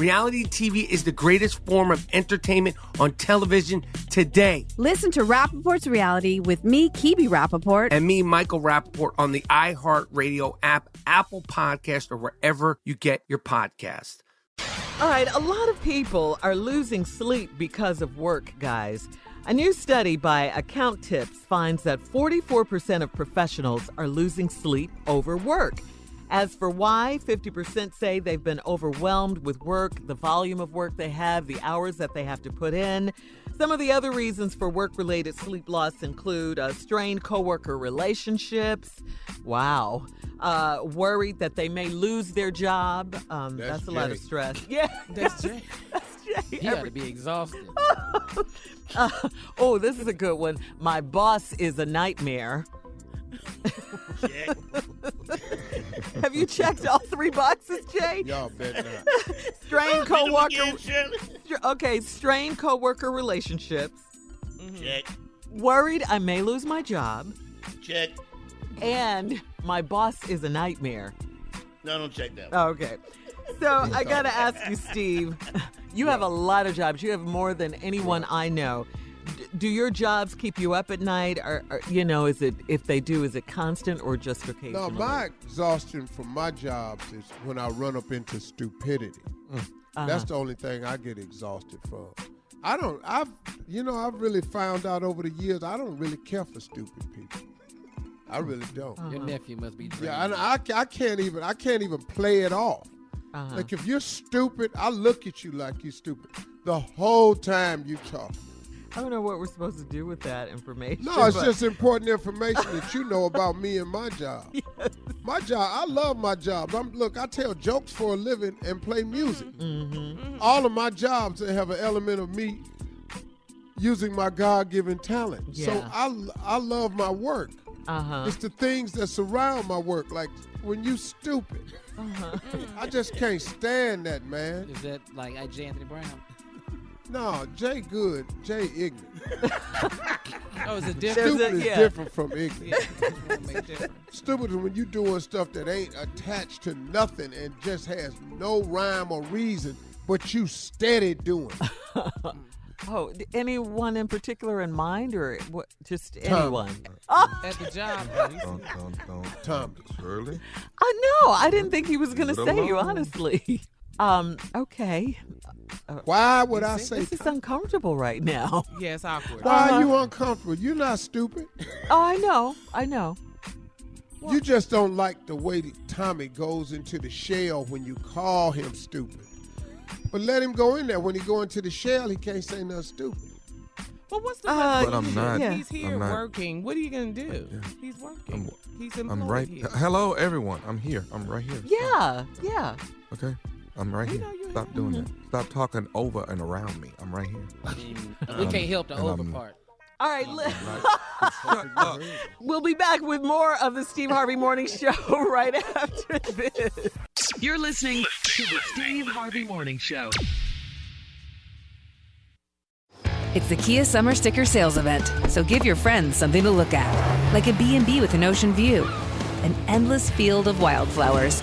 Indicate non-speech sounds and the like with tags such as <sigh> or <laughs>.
Reality TV is the greatest form of entertainment on television today. Listen to Rapaport's Reality with me, Kebe Rapaport. And me, Michael Rapaport, on the iHeartRadio app, Apple Podcast, or wherever you get your podcast. All right, a lot of people are losing sleep because of work, guys. A new study by Account Tips finds that 44% of professionals are losing sleep over work. As for why, 50% say they've been overwhelmed with work, the volume of work they have, the hours that they have to put in. Some of the other reasons for work related sleep loss include uh, strained coworker relationships. Wow. Uh, worried that they may lose their job. Um, that's, That's a lot of stress. <laughs> Yeah. That's <laughs> Jay. that's Jay. He got to be exhausted. Uh, <laughs> oh, this is a good one. My boss is a nightmare. Have you checked all three boxes, Jay? Y'all bet not. Strained coworker. Okay, strained coworker relationships. Mm-hmm. Check, Worried I may lose my job, check. and my boss is a nightmare. No, don't check that. Oh, Okay. So I gotta ask you, Steve. <laughs> You have a lot of jobs. You have more than anyone I know. D- do your jobs keep you up at night, or, or you know, is it if they do, is it constant or just occasional? No, my exhaustion from my jobs is when I run up into stupidity. Mm. That's uh-huh. the only thing I get exhausted from. I don't. I've, you know, I've really found out over the years I don't really care for stupid people. I mm. really don't. Uh-huh. Your nephew must be drained. Yeah, and I, I can't even. I can't even play it off. Uh-huh. Like if you're stupid, I look at you like you're stupid the whole time you talk. I don't know what we're supposed to do with that information. No, it's but- just important information that you know about me and my job. <laughs> My job, I love my job. I'm look, I tell jokes for a living and play music. Mm-hmm. All of my jobs they have an element of me using my God-given talent. So I I love my work. Uh-huh. It's the things that surround my work. Like when you stupid, Uh-huh. <laughs> I just can't stand that, man. Is that like uh, J. Anthony Brown? No, Jay good, Jay ignorant. <laughs> Oh, is it different? Stupid a- is yeah. different from ignorant. Yeah, just wanna make different. Stupid is when you doing stuff that ain't attached to nothing and just has no rhyme or reason, but you steady doing. <laughs> Oh, anyone in particular in mind, or what? Just Tom. anyone? <laughs> Oh, At the job. Don't, don't, don't. Tom. Shirley? I know. I didn't think he was going to Leave it say you, alone. honestly. Um. Okay. Why would I say? This is uncomfortable right now. Yeah, it's awkward. Why Uh-huh. are you uncomfortable? You're not stupid. Oh, I know. I know. You just don't like the way that Tommy goes into the shell when you call him stupid. But let him go in there. When he go into the shell, he can't say nothing stupid. But what's the Uh, But I'm not- He's here I'm not- working. What are you gonna do? Yeah. He's working. I'm- He's employed I'm right. here. Hello, everyone. I'm here. I'm right here. Yeah. Yeah. Okay. I'm right here. Stop doing that. Mm-hmm. Stop talking over and around me. I'm right here. we <laughs> um, can't help the And over I'm- part. All right. li- <laughs> we'll be back with more of the Steve Harvey Morning <laughs> Show right after this. You're listening to the Steve Harvey Morning Show. It's the Kia Summer Sticker Sales Event, so give your friends something to look at, like a B&B with an ocean view, an endless field of wildflowers,